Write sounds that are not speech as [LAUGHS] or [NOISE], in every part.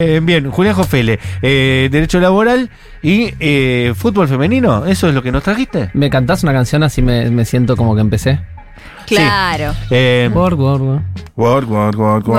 Eh, bien, Julián Jofele, eh, Derecho Laboral y eh, Fútbol Femenino, ¿eso es lo que nos trajiste? ¿Me cantás una canción así me, me siento como que empecé? Claro. Eh, work, Work, work, Perfecto.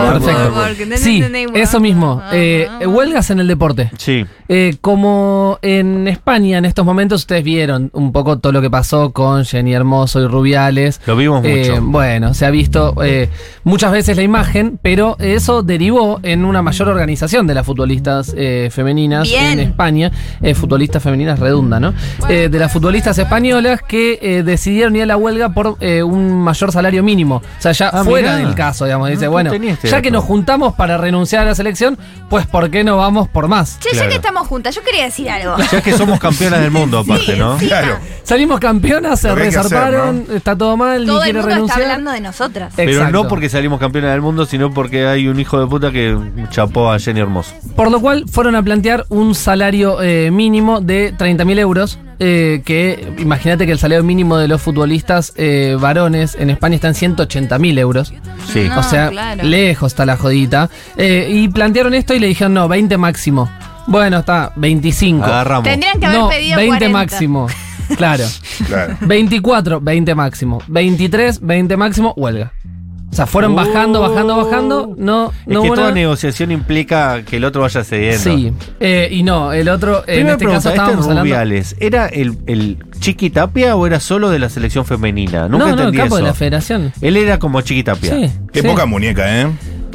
work. work. Sí, eso mismo. Eh, huelgas en el deporte. sí, Eh, como en España en estos momentos ustedes vieron un poco todo lo que pasó con Jenny Hermoso y Rubiales. lo vimos Eh, mucho. bueno, se ha visto eh, muchas veces la imagen, pero eso derivó en una mayor organización de las futbolistas eh, femeninas Bien. en España. Eh, futbolistas femeninas redunda, ¿no? Eh, de las futbolistas españolas que eh, decidieron ir a la huelga por eh, un mayor salario mínimo. O sea, ya Ah, fuera mirá. del caso, digamos. Dice, No, no bueno, este ya que nos juntamos para renunciar a la selección, pues ¿por qué no vamos por más? Che, Claro. ya que estamos juntas, yo quería decir algo. Ya es que somos campeonas del mundo, aparte, ¿no? sí. Claro. Salimos campeonas, se resarparon, está todo mal, Todo ni el quiere mundo está hablando de nosotras. Pero Exacto. no porque salimos campeonas del mundo, sino porque hay un hijo de puta que chapó a Jenny Hermoso. Por lo cual fueron a plantear un salario eh, mínimo de 30.000 euros. Eh, que imagínate que el salario mínimo de los futbolistas eh, varones en España está en 180.000 euros. Sí. No. o sea, claro. lejos está la jodita. Eh, y plantearon esto y le dijeron, no, 20 máximo. Bueno, está, 25. Agarramos. Tendrían que haber no, pedido 20 40. máximo. [LAUGHS] Claro. Claro. 24, 20 máximo. 23, 20 máximo, huelga. O sea, fueron Oh. bajando, bajando, bajando. No, Es no que toda negociación implica que el otro vaya cediendo. Sí. Eh, y no, el otro, en este pregunta, caso ¿este estábamos hablando. Rubiales era el, el Chiqui Tapia o era solo de la selección femenina? Nunca no, no, el entendí eso. de la federación. Él era como Chiqui Tapia. Sí. Qué sí. poca muñeca, ¿eh?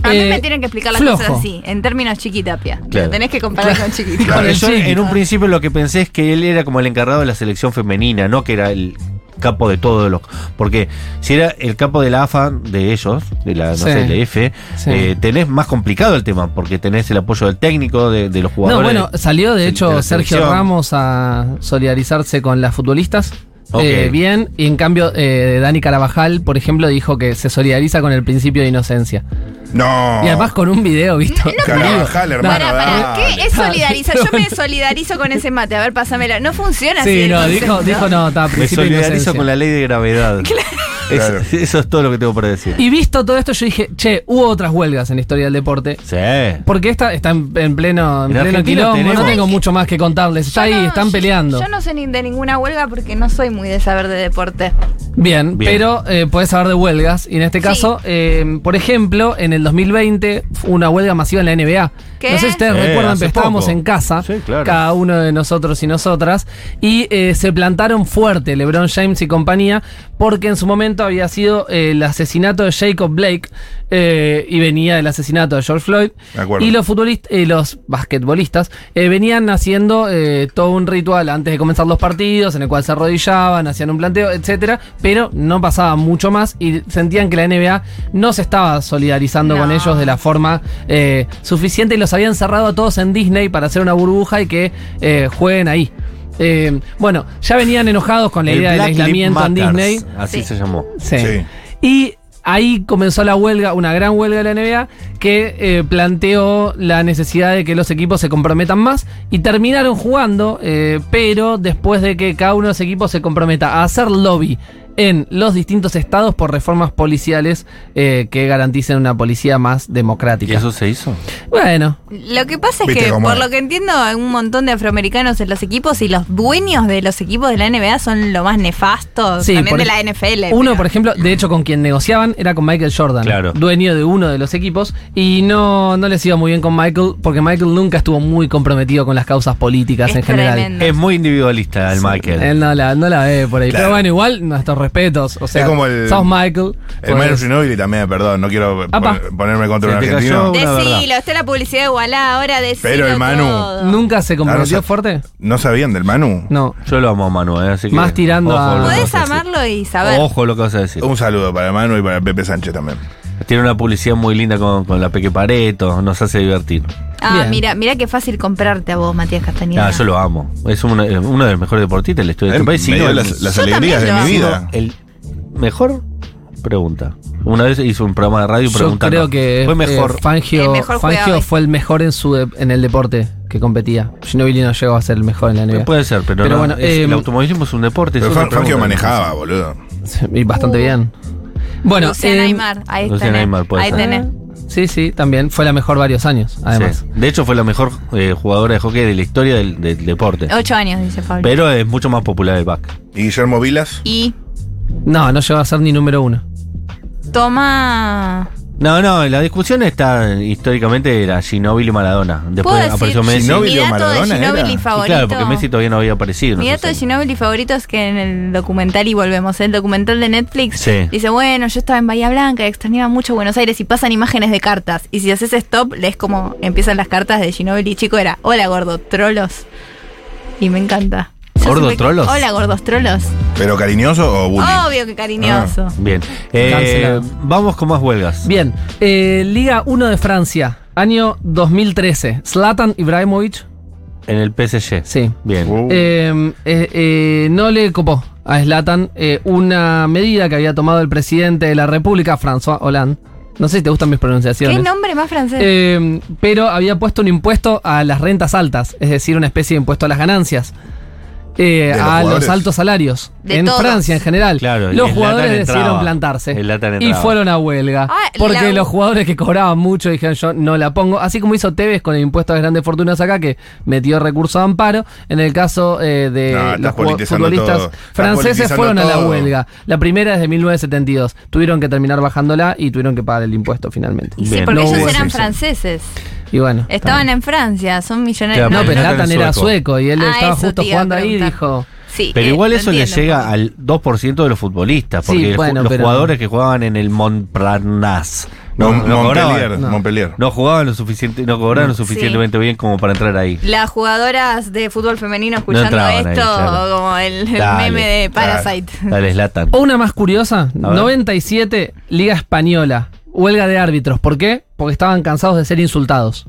A mí Eh, me tienen que explicar las flojo. cosas así, en términos chiquitapia. Claro. Lo tenés que comparar con chiquitapia. Claro. Yo en un principio lo que pensé es que él era como el encargado de la selección femenina, no que era el capo de todo los porque si era el capo de la AFA de ellos de la no Sí. sé la F Sí. eh, tenés más complicado el tema porque tenés el apoyo del técnico de, de los No, jugadores bueno, salió de de- hecho de Sergio. Ramos a solidarizarse con las futbolistas. Eh, bien, y en cambio eh, Dani Carabajal, por ejemplo, dijo que se solidariza con el principio de inocencia. No. Y además con un video, ¿visto? Carabajal, hermano. Para, para. ¿qué es solidarizar? Yo me No. solidarizo con ese mate. A ver, pásamela. No funciona así. Sí, no, dijo, dijo no, está, me principio de solidarizo inocencia. con la ley de gravedad [LAUGHS] Es- Claro. [LAUGHS] eso es todo lo que tengo para decir Y visto todo esto, yo dije, che, hubo otras huelgas en la historia del deporte. sí Porque esta está en, en pleno, en En pleno Argentina quilombo, no tengo mucho más que contarles. Está Yo ahí, no- están yo- peleando. Yo no sé ni de ninguna huelga porque no soy muy de saber de deporte. Bien, Bien. pero eh, podés saber de huelgas. Y en este Sí. caso, eh, por ejemplo, en el 2020 fue una huelga masiva en la NBA. ¿Qué? No sé si ustedes Sí, recuerdan, pero estábamos poco. en casa, Sí, claro. cada uno de nosotros y nosotras, y eh, se plantaron fuerte LeBron James y compañía, porque en su momento había sido eh, el asesinato de Jacob Blake eh, y venía el asesinato de George Floyd. De acuerdo. Y los futbolistas, eh, los basquetbolistas eh, venían haciendo eh, todo un ritual antes de comenzar los partidos, en el cual se arrodillaban, hacían un planteo, etcétera, pero no pasaba mucho más y sentían que la NBA no se estaba solidarizando No. con ellos de la forma eh, suficiente y los habían cerrado a todos en Disney para hacer una burbuja y que eh, jueguen ahí. Eh, bueno, ya venían enojados con la El idea del Black Lives aislamiento en Disney. así Sí. se llamó Sí. Sí. Y ahí comenzó la huelga, una gran huelga de la NBA, que eh, planteó la necesidad de que los equipos se comprometan más y terminaron jugando, eh, pero después de que cada uno de los equipos se comprometa a hacer lobby en los distintos estados por reformas policiales eh, que garanticen una policía más y democrática. eso se hizo Bueno, Lo que pasa es que, por es. lo que entiendo, hay un montón de afroamericanos en los equipos y los dueños de los equipos de la NBA son lo más nefastos Sí, también de la NFL. Uno, pero- por ejemplo, de hecho, con quien negociaban era con Michael Jordan, Claro. dueño de uno de los equipos, y no, no les iba muy bien con Michael, porque Michael nunca estuvo muy comprometido con las causas políticas Es en general. es muy individualista el Michael Él no la, no la ve por ahí. Claro. Pero bueno, igual nuestros respetos. O sea, Es como el- sos Michael. El Manu Ginóbili también, perdón, no quiero Apa. ponerme contra un argentino. Decilo, está la publicidad de Wallah, ahora decilo Pero el Manu todo. ¿Nunca se comprometió Ah, no fuerte? ¿No sabían del Manu? No. yo lo amo a Manu eh, así que Más tirando ojo a- Podés amarlo y saber. ojo lo que vas a decir Un saludo para Manu y para Pepe Sánchez también. tiene una publicidad muy linda con, con la Peque Pareto nos hace divertir Ah, Bien. mira, mira qué fácil comprarte a vos, Matías Castañeda. Ah, yo lo amo. Es uno, uno de los mejores deportistas de la historia de este país. me dio el- las, las Yo alegrías de también mi lo vida. el mejor pregunta. Una vez hizo un programa de radio Yo preguntando. creo que fue eh, mejor. Fangio, El mejor Fangio fue el mejor en su de- en el deporte que competía. Ginobili no llegó a ser el mejor en la NBA. Puede ser, pero, Pero no, bueno, es- eh, el automovilismo es un deporte. es Pero otra Fangio pregunta. manejaba, boludo. [LAUGHS] Y bastante bien. Bueno, Luciana eh, Aymar, ahí Luciana tenés. Aymar, puede ahí ser. tenés. Sí, sí, también. Fue la mejor varios años, además. Sí. De hecho, fue la mejor eh, jugadora de hockey de la historia del, del deporte. Ocho años, dice Pablo. Pero es mucho más popular el back. ¿Y Guillermo Vilas? y No, no llegó a ser ni número uno. toma. No, no, la discusión está históricamente era Ginóbili y Maradona. ¿Puedo Después decir apareció Messi. Ginóbili mi dato de Maradona Ginóbili era? Y favorito? claro, porque Messi todavía no había aparecido. Mi no dato de Ginóbili favorito es que en el documental, y volvemos, el documental de Netflix, Sí. dice, bueno, yo estaba en Bahía Blanca, extrañaba mucho Buenos Aires y pasan imágenes de cartas. Y si haces stop, lees como empiezan las cartas de Ginóbili. Chico era, hola gordo, trolos. Y me encanta. Yo ¿Gordo supe- trolos? Hola gordos trolos. ¿Pero cariñoso o bullying? Obvio que cariñoso. Bien. Eh, vamos con más huelgas. Bien, eh, Liga 1 de Francia, año 2013. Zlatan Ibrahimovic, En el PSG. sí. Bien. Uh, Eh, eh, eh, no le copó a Zlatan eh, una medida que había tomado el presidente de la República, François Hollande. No sé si te gustan mis pronunciaciones. ¿Qué nombre más francés? Eh, pero había puesto un impuesto a las rentas altas, es decir, una especie de impuesto a las ganancias. Eh, los a los altos salarios. De en todos. Francia en general. Claro, los jugadores decidieron entraba. plantarse. Y fueron a huelga. Ah, porque la- los jugadores que cobraban mucho dijeron yo no la pongo. Así como hizo Tevez con el impuesto a las grandes fortunas acá, que metió recurso de amparo. En el caso eh, de No, los futbolistas todo. Franceses fueron a la huelga. La primera es de 1972. Tuvieron que terminar bajándola y tuvieron que pagar el impuesto finalmente. y sí, bien. porque No ellos eran franceses. Y bueno. Estaban en Francia, son millonarios. Claro, No, pero era sueco. sueco y él Ah, estaba justo jugando ahí y dijo. Sí, Pero eh, igual eso le entiendo. llega al 2% de los futbolistas, porque Sí, bueno, los pero- jugadores que jugaban en el Montparnasse no, Mon- no Montpellier, cobraban, no. Montpellier. no jugaban lo suficiente, no cobraban lo suficientemente bien como para entrar ahí. Las jugadoras de fútbol femenino escuchando ahí, esto, claro. como el, Dale, meme de Parasite. Dale, Slatan. O una más curiosa, ver. 97, Liga Española, huelga de árbitros. ¿Por qué? Porque estaban cansados de ser insultados.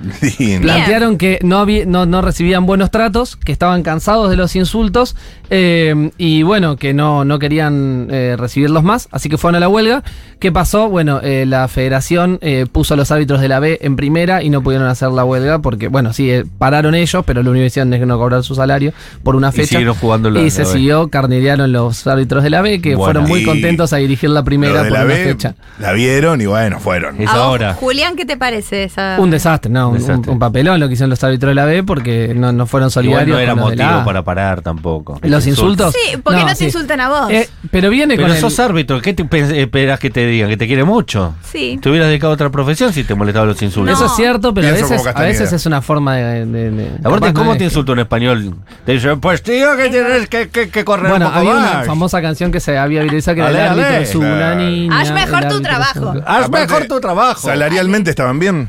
[LAUGHS] Lindo. Plantearon que no, había- no, no recibían buenos tratos, que estaban cansados de los insultos eh, y bueno, que no, no querían eh, recibirlos más, así que fueron a la huelga. ¿Qué pasó? Bueno, eh, la federación eh, puso a los árbitros de la B en primera y no pudieron hacer la huelga porque, bueno, sí, eh, pararon ellos, pero hicieron es no cobrar su salario por una Y fecha. siguieron jugando la- y la se B. siguió, carnilearon los árbitros de la B, que Bueno. fueron muy Y contentos a dirigir la primera por la una B, fecha. la vieron y bueno, fueron. Es ahora. Julián, ¿qué te parece esa? Un desastre, no, un, Desastre. un papelón lo que hicieron los árbitros de la B porque no, no fueron Igual solidarios no era con los de la motivo para parar tampoco. Los insultos. Sí, porque no, te sí. insultan a vos. Eh, pero viene Pero con el- sos árbitro, ¿qué te pe- esperas que te digan? ¿Que te quiere mucho? sí. Te hubieras dedicado a otra profesión si te molestaban los insultos. Eso es cierto, pero a veces, a es una forma de... de- de- Aparte, capaz no ¿cómo te que- insulto en español? Te dicen, pues tío, que tienes que, que, que correr Bueno, un poco había más. una famosa canción que se había viralizado que era el árbitro ale. es una niña. Haz mejor el tu trabajo. Haz Aparte, mejor tu trabajo. Salarialmente estaban bien.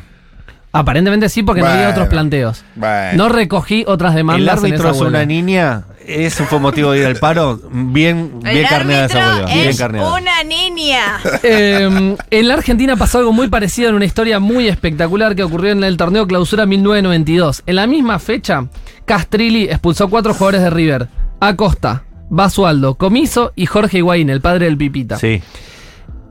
Aparentemente sí, porque no había otros planteos. Bueno. No recogí otras El demandas en árbitro esa es una niña. Eso fue motivo de ir al paro. Bien, bien El carneada esa huelga. Bien es carneada. una niña. Eh, en la Argentina pasó algo muy parecido en una historia muy espectacular que ocurrió en el torneo Clausura 1992. En la misma fecha, Castrilli expulsó cuatro jugadores de River: Acosta, Basualdo, Comiso y Jorge Higuaín, el padre del Pipita. Sí.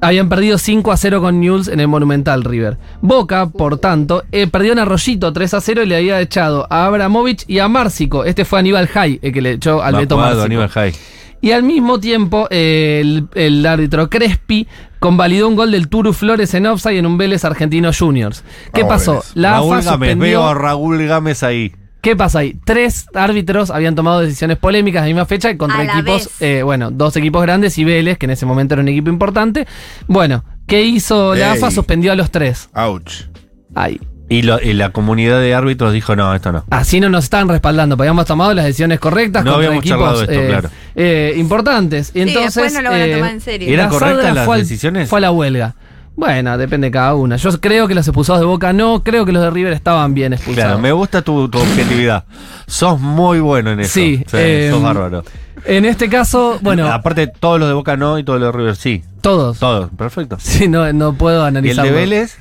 Habían perdido 5 a 0 con Newell's en el Monumental River. Boca, por tanto, eh, perdió en Arroyito 3 a 0 y le había echado a Abramovich y a Márcico. Este fue Aníbal Jai, el que le echó al Beto jugado Márcico. Aníbal Jai. Y al mismo tiempo, eh, el, el árbitro Crespi convalidó un gol del Turu Flores en offside en un Vélez Argentino Juniors. ¿Qué Vamos, pasó? La Raúl AFA Gámez. suspendió. Veo a Raúl Gámez ahí. ¿Qué pasa ahí? Tres árbitros habían tomado decisiones polémicas a la misma fecha contra A equipos, eh, bueno, dos equipos grandes y Vélez, que en ese momento era un equipo importante. Bueno, ¿qué hizo la Ey. AFA? Suspendió a los tres. Ouch. Ahí. Y, lo- y la comunidad de árbitros dijo: no, esto no. Así no nos estaban respaldando, porque habíamos tomado las decisiones correctas No contra equipos esto, eh, claro. eh, importantes. Y Sí, entonces, después no lo van a eh, tomar en serio. ¿Eran la correctas Sadra las fue al- decisiones? Fue a la huelga. Bueno, depende de cada una. Yo creo que los expulsados de Boca no, creo que los de River estaban bien expulsados. Claro, me gusta tu, tu objetividad. Sos muy bueno en eso. Sí, eh, sos bárbaro. En este caso, bueno, Aparte, todos los de Boca no y todos los de River sí. todos. Todos, perfecto. [LAUGHS] Sí, no, no puedo Y el analizar. de Vélez,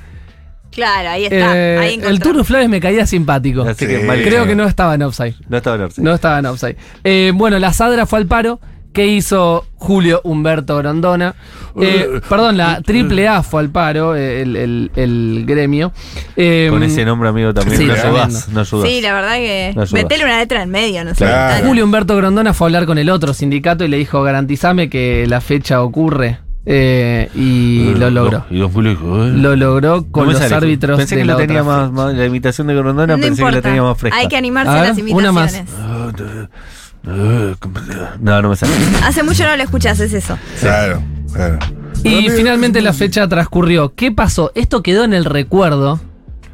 Claro, ahí está. Eh, ahí el. Turu Flores me caía simpático. así que Sí. Creo que no estaba en offside. No estaba en Orce. No estaba en offside. Eh, bueno, la Sadra fue al paro. ¿Qué hizo Julio Humberto Grondona? Eh, perdón, la AAA fue al paro, eh, el, el- el gremio. Eh, Con ese nombre, amigo, también Sí, no ayudas. No ayudas. Sí, la verdad que. No metele una letra en medio, no sé. Claro. Dale. Julio Humberto Grondona fue a hablar con el otro sindicato y le dijo, garantizame que la fecha ocurre. eh, y Eh, lo logró. Y Don Julio dijo, eh. Lo logró con No los sale. árbitros Pensé de que la la tenía más, más- la imitación de Grondona, No pensé que importa. la tenía más fresca. Hay que animarse A a, las una más. No, no me sale. Hace mucho no lo escuchas, es eso. Claro, claro. Y finalmente la fecha transcurrió. ¿Qué pasó? Esto quedó en el recuerdo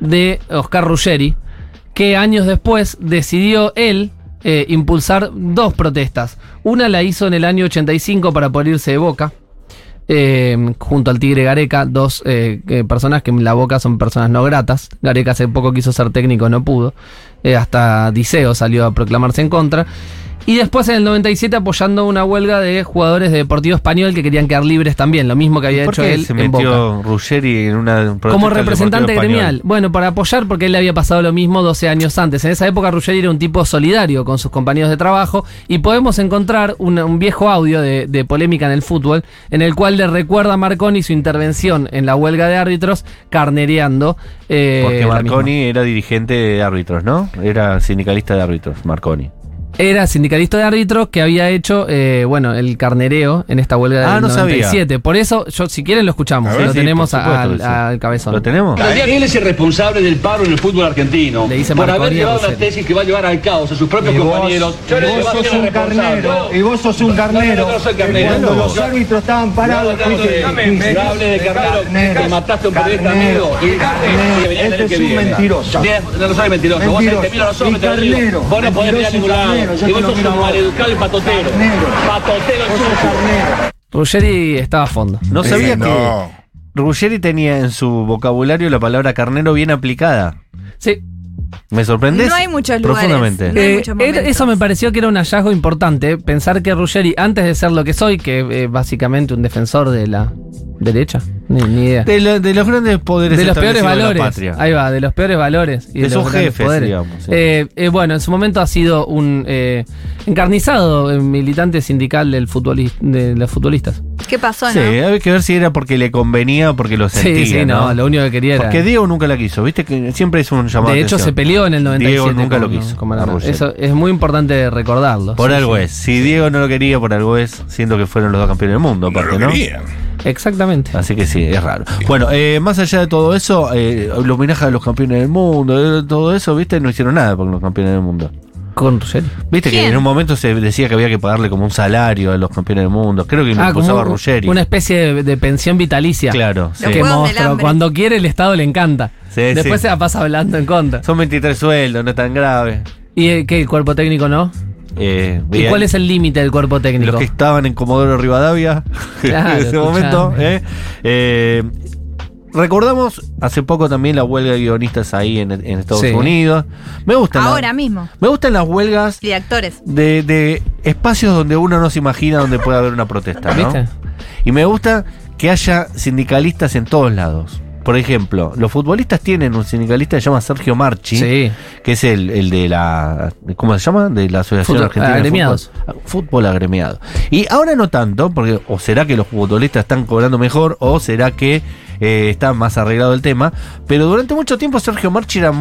de Oscar Ruggeri, que años después decidió él eh, impulsar dos protestas. Una la hizo en el año 85 para poder irse de Boca, eh, junto al Tigre Gareca, dos eh, eh, personas que en la Boca son personas no gratas. Gareca hace poco quiso ser técnico, no pudo. Eh, hasta Diceo salió a proclamarse en contra. Y después en el 97 apoyando una huelga de jugadores de Deportivo Español que querían quedar libres también, lo mismo que había ¿Por hecho él se en Boca. metió Ruggeri en una Como representante gremial. Bueno, para apoyar porque él le había pasado lo mismo 12 años antes. En esa época Ruggeri era un tipo solidario con sus compañeros de trabajo y podemos encontrar un, un viejo audio de, de polémica en el fútbol en el cual le recuerda a Marconi su intervención en la huelga de árbitros carnereando. eh, Porque Marconi era dirigente de árbitros, ¿no? Era sindicalista de árbitros, Marconi. Era sindicalista de árbitros que había hecho, eh, bueno, el carnereo en esta huelga Ah, del no sabía. 97. Por eso, yo si quieren lo escuchamos. Ver, lo sí, tenemos supuesto al, sí. al cabezón. ¿Lo tenemos? Él es el responsable del paro en el fútbol argentino. Le dice por haber llevado una tesis que va a llevar al caos a sus propios Y vos- compañeros. y vos va a sos un carnero, y vos sos un carnero. no, no soy carnero. Cuando los yo- árbitros estaban parados, No, no, fuiste- de carnero, que mataste a un periodista carnero, amigo. Este es un mentiroso. No, no soy mentiroso. Vos Mentiroso. te miro a los ojos, Y me te lo digo. carnero. Vos no podés mirar Mentiroso ningún lado. Carnero, yo Y vos sos un maleducado y patotero. Carnero. Patotero Vos sos carnero. Ruggeri estaba a fondo. No Eh, sabía no. que Ruggeri tenía en su vocabulario la palabra carnero bien aplicada. Sí, ¿Me sorprendes? No hay muchos lugares. Profundamente. No hay Eh, muchos eso me pareció que era un hallazgo importante. Pensar que Ruggeri, antes de ser lo que soy, que es básicamente un defensor de la derecha, ni, ni idea. De, De, lo- de los grandes poderes los peores establecidos de la valores. patria. Ahí va, de los peores valores. Y De los sus jefes, poderes. digamos, sí. Eh, eh, bueno, en su momento ha sido un eh, encarnizado eh, militante sindical del futboli- de los futbolistas. ¿Qué pasó, Sí, no? había que ver si era porque le convenía o porque lo sentía. sí, sí, no, lo único que quería era. Porque Diego nunca la quiso, viste que siempre es un llamado. de hecho, se peleó en el 97. Diego nunca con- lo quiso, con. Eso es muy importante recordarlo. Por Sí, algo sí. es. Si Diego no lo quería, por algo es, siendo que fueron los dos campeones del mundo, No aparte, lo ¿no? querían. Exactamente. Así que sí, es raro. Bueno, eh, más allá de todo eso, eh, el homenaje a los campeones del mundo, eh, todo eso, ¿viste? No hicieron nada por los campeones del mundo. Con Ruggeri. Viste que en un momento se decía que había que pagarle como un salario a los campeones del mundo. Creo que lo Ah, impulsaba como Ruggeri. una especie de, de pensión vitalicia. Claro, sí. Que. Cuando quiere el Estado le encanta. Sí, Después sí. se la pasa hablando en contra. Son 23 sueldos, no es tan grave. ¿Y eh, qué? ¿El cuerpo técnico no? Eh, ¿Y cuál es el límite del cuerpo técnico? Los que estaban en Comodoro Rivadavia [LAUGHS] Claro, en ese escuchame. momento. ¿eh? Eh, recordamos hace poco también la huelga de guionistas ahí en, en Estados Sí. Unidos. Me gustan. Ahora mismo. me gustan las huelgas Y de actores. de, de espacios donde uno no se imagina donde puede haber una protesta. ¿no? ¿Viste? Y me gusta que haya sindicalistas en todos lados. Por ejemplo, los futbolistas tienen un sindicalista que se llama Sergio Marchi, Sí. que es el, el de la. ¿Cómo se llama? De la Asociación Fútbol- Argentina agremiados. de Fútbol. Fútbol agremiado. Y ahora no tanto, porque o será que los futbolistas están cobrando mejor, o será que eh, está más arreglado el tema. Pero durante mucho tiempo Sergio Marchi era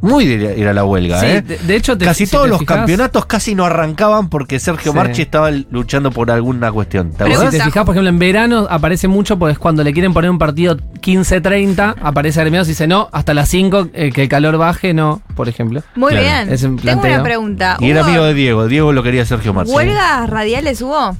muy de ir a la huelga. Sí, ¿eh? de, de hecho, te- Casi si todos te los fijas- campeonatos casi no arrancaban porque Sergio Sí. Marchi estaba luchando por alguna cuestión. ¿Te Pero Si te fijas, por ejemplo, en verano aparece mucho porque es cuando le quieren poner un partido 15-30, aparece Agremiados y dice no, hasta las 5 eh, que el calor baje, no, por ejemplo. Muy Claro, bien. es un Tengo una pregunta. Y era ¿Hubo amigo de Diego. Diego lo quería Sergio Marchi. ¿Huelgas radiales hubo?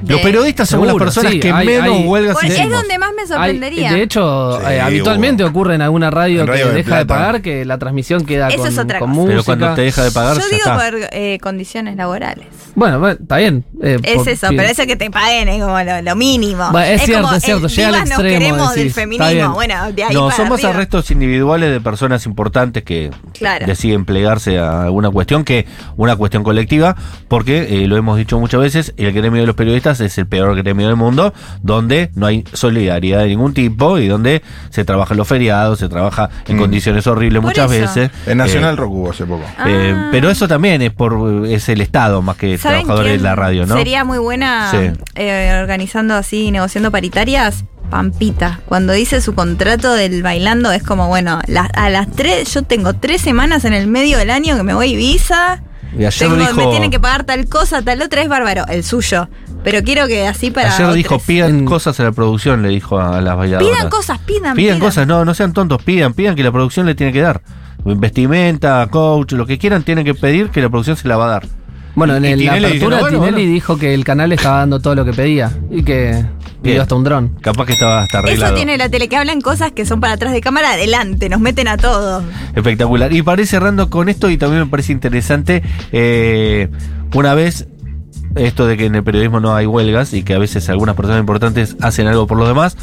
Los De- periodistas son las personas sí, que hay- menos hay- huelgas Por- hicimos. es donde más me Hay- sorprendería. de hecho, Sí, eh, habitualmente hubo. ocurre en alguna radio En que Radio de deja de Plata. pagar, que la transmisión queda Eso con, es otra con cosa. música. Pero cuando te deja de pagar, Yo ya digo está. por eh, condiciones laborales. Bueno, bueno, está bien. eh, Es por- eso, sí. pero eso que te paguen es como lo, lo mínimo. Bueno, es cierto, como, es cierto, eh, llega al nos extremo, queremos decís, del está bien. feminismo. Bueno, de ahí No, para son más arriba. arrestos individuales de personas importantes que Claro. deciden plegarse a alguna cuestión que una cuestión colectiva, porque eh, lo hemos dicho muchas veces, el gremio de los periodistas es el peor gremio del mundo, donde no hay solidaridad de ningún tipo y donde se trabaja en los feriados, se trabaja en Mm. condiciones horribles Por muchas eso. veces. En Nacional Eh, Rock hubo hace poco. eh, Ah. pero eso también es por es el Estado más que ¿Saben trabajadores de la radio, ¿no? Sería muy buena Sí. eh, organizando así, negociando paritarias. Pampita, cuando dice su contrato del bailando, es como, bueno, la- a las tres, yo tengo tres semanas en el medio del año que me voy a Ibiza. Y ayer Tengo- dijo- Me tienen que pagar tal cosa, tal otra, es bárbaro. El suyo. Pero quiero que así para. Ayer dijo, otros. pidan En- cosas a la producción, le dijo a las bailadoras. Pidan cosas, pidan. Pidan cosas, no, no sean tontos, pidan, pidan que la producción le tiene que dar. Vestimenta, coach, lo que quieran, tienen que pedir que la producción se la va a dar. Bueno, en el- la Tinelli apertura diciendo, bueno, Tinelli bueno. dijo que el canal estaba dando todo lo que pedía y que pidió hasta un dron. Capaz que estaba hasta arreglado. Eso tiene la tele, que hablan cosas que son para atrás de cámara, adelante, nos meten a todos. Espectacular. Y para ir cerrando con esto, y también me parece interesante, eh, una vez, esto de que en el periodismo no hay huelgas y que a veces algunas personas importantes hacen algo por los demás.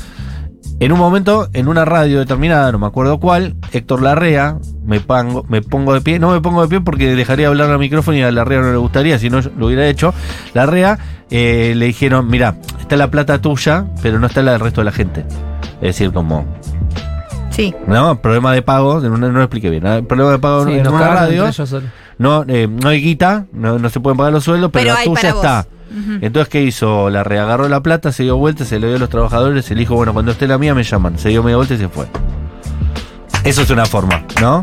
En un momento, en una radio determinada, no me acuerdo cuál, Héctor Larrea, me, pango- me pongo de pie, no me pongo de pie porque dejaría hablar al micrófono y a Larrea no le gustaría, si no lo hubiera hecho. Larrea eh, le dijeron, mira, está la plata tuya, pero no está la del resto de la gente. Es decir, como, Sí. no, problema de pago, no, no lo expliqué bien, ¿no? problema de pago Sí, en una radio, entre ellos solos. No, eh, no hay guita, no, no se pueden pagar los sueldos, pero, Pero la tuya está. Entonces, ¿qué hizo? La reagarró la plata, se dio vuelta, se le dio a los trabajadores, se le dijo, bueno, cuando esté la mía me llaman. Se dio media vuelta y se fue. Eso es una forma, ¿no?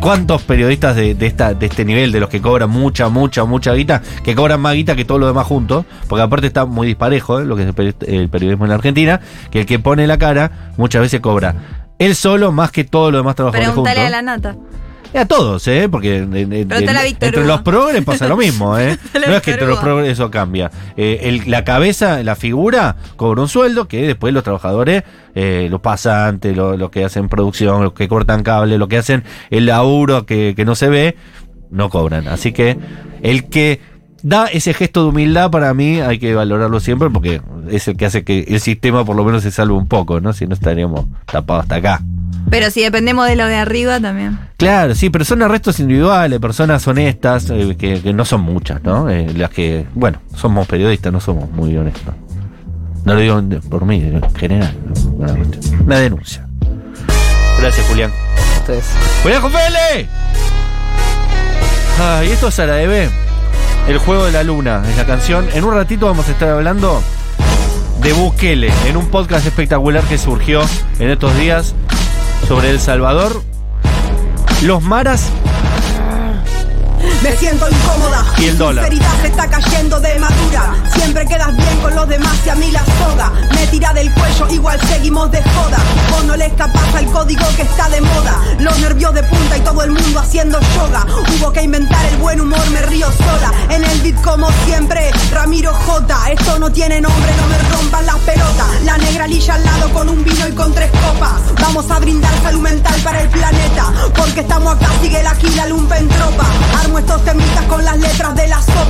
¿Cuántos periodistas de, de esta, de este nivel, de los que cobran mucha, mucha, mucha guita, que cobran más guita que todo lo demás juntos? Porque aparte está muy disparejo ¿eh? lo que es el peri- el periodismo en la Argentina, que el que pone la cara muchas veces cobra él solo más que todos los demás trabajadores juntos. A la nata. Y a todos, ¿eh? Porque en- en- entre los progres pasa lo [LAUGHS] mismo, ¿eh? No es que entre los progres eso cambia. Eh, el- la cabeza, la figura, cobra un sueldo que después los trabajadores, eh, los pasantes, lo- los que hacen producción, los que cortan cable, los que hacen el laburo que, que no se ve, no cobran. Así que el que da ese gesto de humildad para mí hay que valorarlo siempre porque es el que hace que el sistema por lo menos se salve un poco, ¿no? Si no estaríamos tapados hasta acá. Pero si dependemos de lo de arriba también. Claro, sí, pero son arrestos individuales, personas honestas, eh, que, que no son muchas, ¿no? Eh, las que, bueno, somos periodistas, no somos muy honestos. No lo digo por mí, en general. ¿no? Una, denuncia. Gracias, Julián. Ustedes. ¡Julián Jofele! Ah, y esto es Saraebe, El Juego de la Luna, es la canción. En un ratito vamos a estar hablando de Bukele, en un podcast espectacular que surgió en estos días sobre El Salvador. Los maras Me siento incómoda. Y el dólar. Sinceridad se está cayendo de madura. Siempre quedas bien con los demás y a mí la soga. Me tira del cuello, igual seguimos de joda. Vos no le escapás al código que está de moda. Los nervios de punta y todo el mundo haciendo yoga. Hubo que inventar el buen humor, me río sola. En el beat como siempre, Ramiro J. Esto no tiene nombre, no me rompan las pelotas. La negra lilla al lado con un vino y con tres copas. Vamos a brindar salud mental para el planeta. Porque estamos acá, sigue la quila lumpen tropa. Armo estos temitas con las letras de la sopa.